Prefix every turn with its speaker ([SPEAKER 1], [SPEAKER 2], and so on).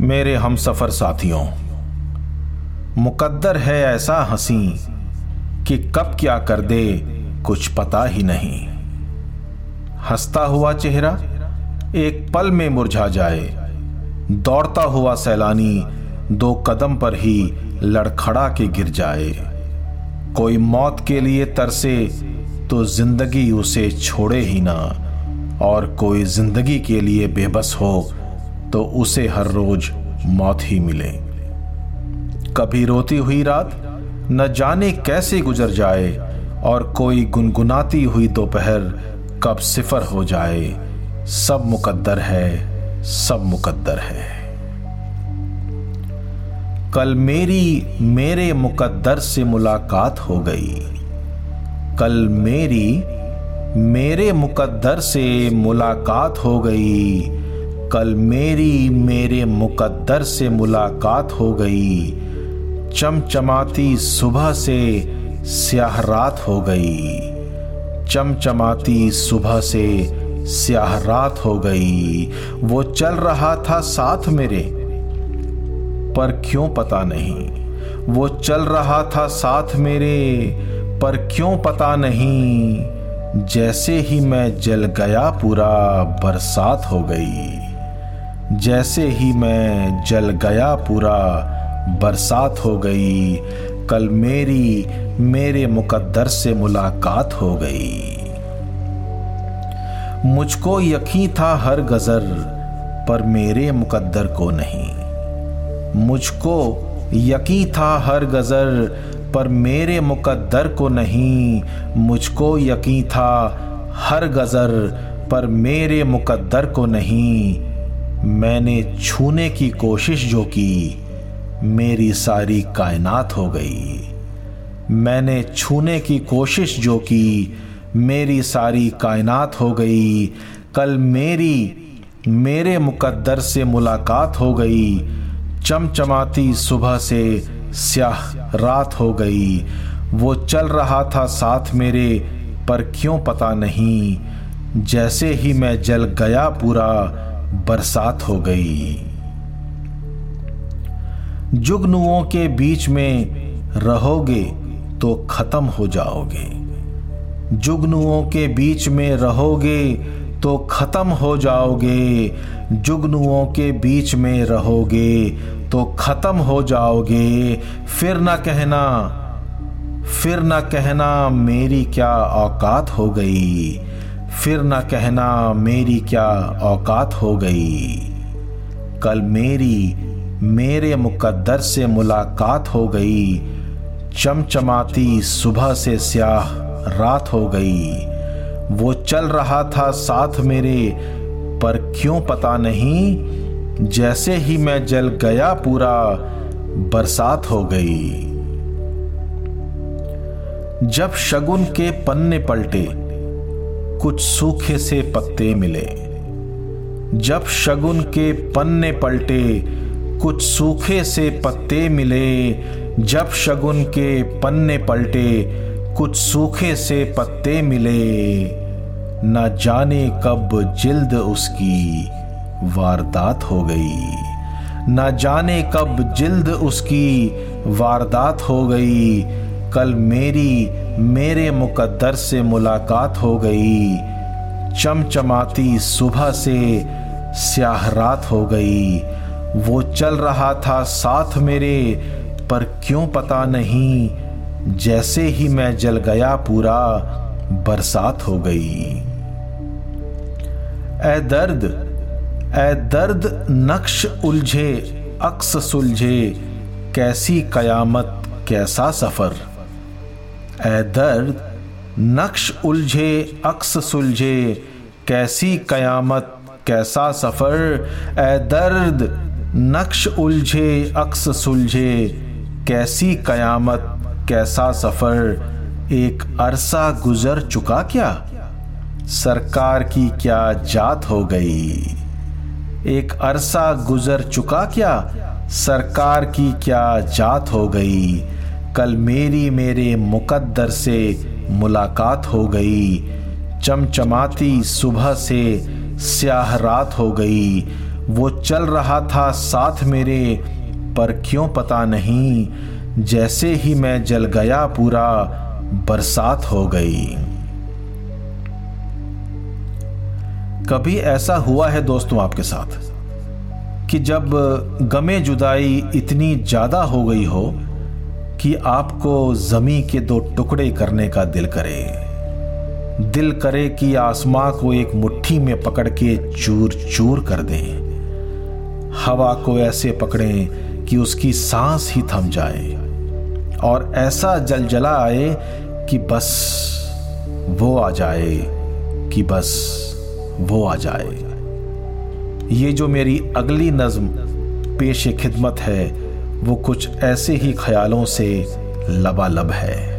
[SPEAKER 1] मेरे हम सफ़र साथियों। मुकद्दर है ऐसा हँसी कि कब क्या कर दे कुछ पता ही नहीं। हंसता हुआ चेहरा एक पल में मुरझा जाए। दौड़ता हुआ सैलानी दो कदम पर ही लड़खड़ा के गिर जाए। कोई मौत के लिए तरसे तो ज़िंदगी उसे छोड़े ही ना, और कोई ज़िंदगी के लिए बेबस हो तो उसे हर रोज मौत ही मिले। कभी रोती हुई रात न जाने कैसे गुजर जाए और कोई गुनगुनाती हुई दोपहर कब सिफर हो जाए, सब मुकद्दर है, सब मुकद्दर है। कल मेरी मेरे मुकद्दर से मुलाकात हो गई। कल मेरी मेरे मुकद्दर से मुलाकात हो गई। कल मेरी मेरे मुकद्दर से मुलाकात हो गई। चमचमाती सुबह से स्याह रात हो गई। चमचमाती सुबह से स्याह रात हो गई। वो चल रहा था साथ मेरे, पर क्यों पता नहीं। वो चल रहा था साथ मेरे, पर क्यों पता नहीं। जैसे ही मैं जल गया पूरा बरसात हो गई। जैसे ही मैं जल गया पूरा, बरसात हो गई। कल मेरी, मेरे मुकद्दर से मुलाकात हो गई। मुझको यकीन था हर गजर, पर मेरे मुकद्दर को नहीं। मुझको यकीन था हर गजर, पर मेरे मुकद्दर को नहीं। मुझको यकीन था हर गज़र, पर मेरे मुकद्दर को नहीं। मैंने छूने की कोशिश जो की, मेरी सारी कायनात हो गई। मैंने छूने की कोशिश जो की, मेरी सारी कायनात हो गई। कल मेरी, मेरे मुकद्दर से मुलाकात हो गई। चमचमाती सुबह से स्याह रात हो गई। वो चल रहा था साथ मेरे, पर क्यों पता नहीं। जैसे ही मैं जल गया पूरा बरसात हो गई। जुगनुओं के बीच में रहोगे तो खत्म हो जाओगे। जुगनुओं के बीच में रहोगे तो खत्म हो जाओगे। जुगनुओं के बीच में रहोगे तो खत्म हो जाओगे। फिर ना कहना, फिर ना कहना मेरी क्या औकात हो गई। फिर ना कहना मेरी क्या औकात हो गई। कल मेरी, मेरे मुकद्दर से मुलाकात हो गई। चमचमाती सुबह से स्याह रात हो गई। वो चल रहा था साथ मेरे, पर क्यों पता नहीं? जैसे ही मैं जल गया पूरा, बरसात हो गई। जब शगुन के पन्ने पलटे कुछ सूखे से पत्ते मिले। जब शगुन के पन्ने पलटे, कुछ सूखे से पत्ते मिले। जब शगुन के पन्ने पलटे, कुछ सूखे से पत्ते मिले। न जाने कब जिल्द उसकी वारदात हो गई। न जाने कब जिल्द उसकी वारदात हो गई। कल मेरी मेरे मुकद्दर से मुलाकात हो गई। चमचमाती सुबह से स्याह रात हो गई। वो चल रहा था साथ मेरे, पर क्यों पता नहीं, जैसे ही मैं जल गया पूरा बरसात हो गई। ए दर्द ए दर्द नक्श उलझे, अक्स सुलझे, कैसी कयामत, कैसा सफ़र। ए दर्द, नक्श उलझे, अक्स सुलझे, कैसी कयामत, कैसा सफ़र। ए दर्द, नक्श उलझे, अक्स सुलझे, कैसी कयामत, कैसा सफ़र। एक अरसा गुजर चुका क्या? सरकार की क्या जात हो गई? एक अरसा गुजर चुका क्या? सरकार की क्या जात हो गई? कल मेरी मेरे मुकद्दर से मुलाकात हो गई। चमचमाती सुबह से स्याह रात हो गई। वो चल रहा था साथ मेरे, पर क्यों पता नहीं, जैसे ही मैं जल गया पूरा बरसात हो गई। कभी ऐसा हुआ है दोस्तों आपके साथ, कि जब गमे जुदाई इतनी ज़्यादा हो गई हो कि आपको जमी के दो टुकड़े करने का दिल करे। दिल करे कि आसमां को एक मुट्ठी में पकड़ के चूर चूर कर दें। हवा को ऐसे पकड़ें कि उसकी सांस ही थम जाए। और ऐसा जलजला आए कि बस वो आ जाए, कि बस वो आ जाए। ये जो मेरी अगली नज्म पेश खिदमत है वो कुछ ऐसे ही ख्यालों से लबालब है।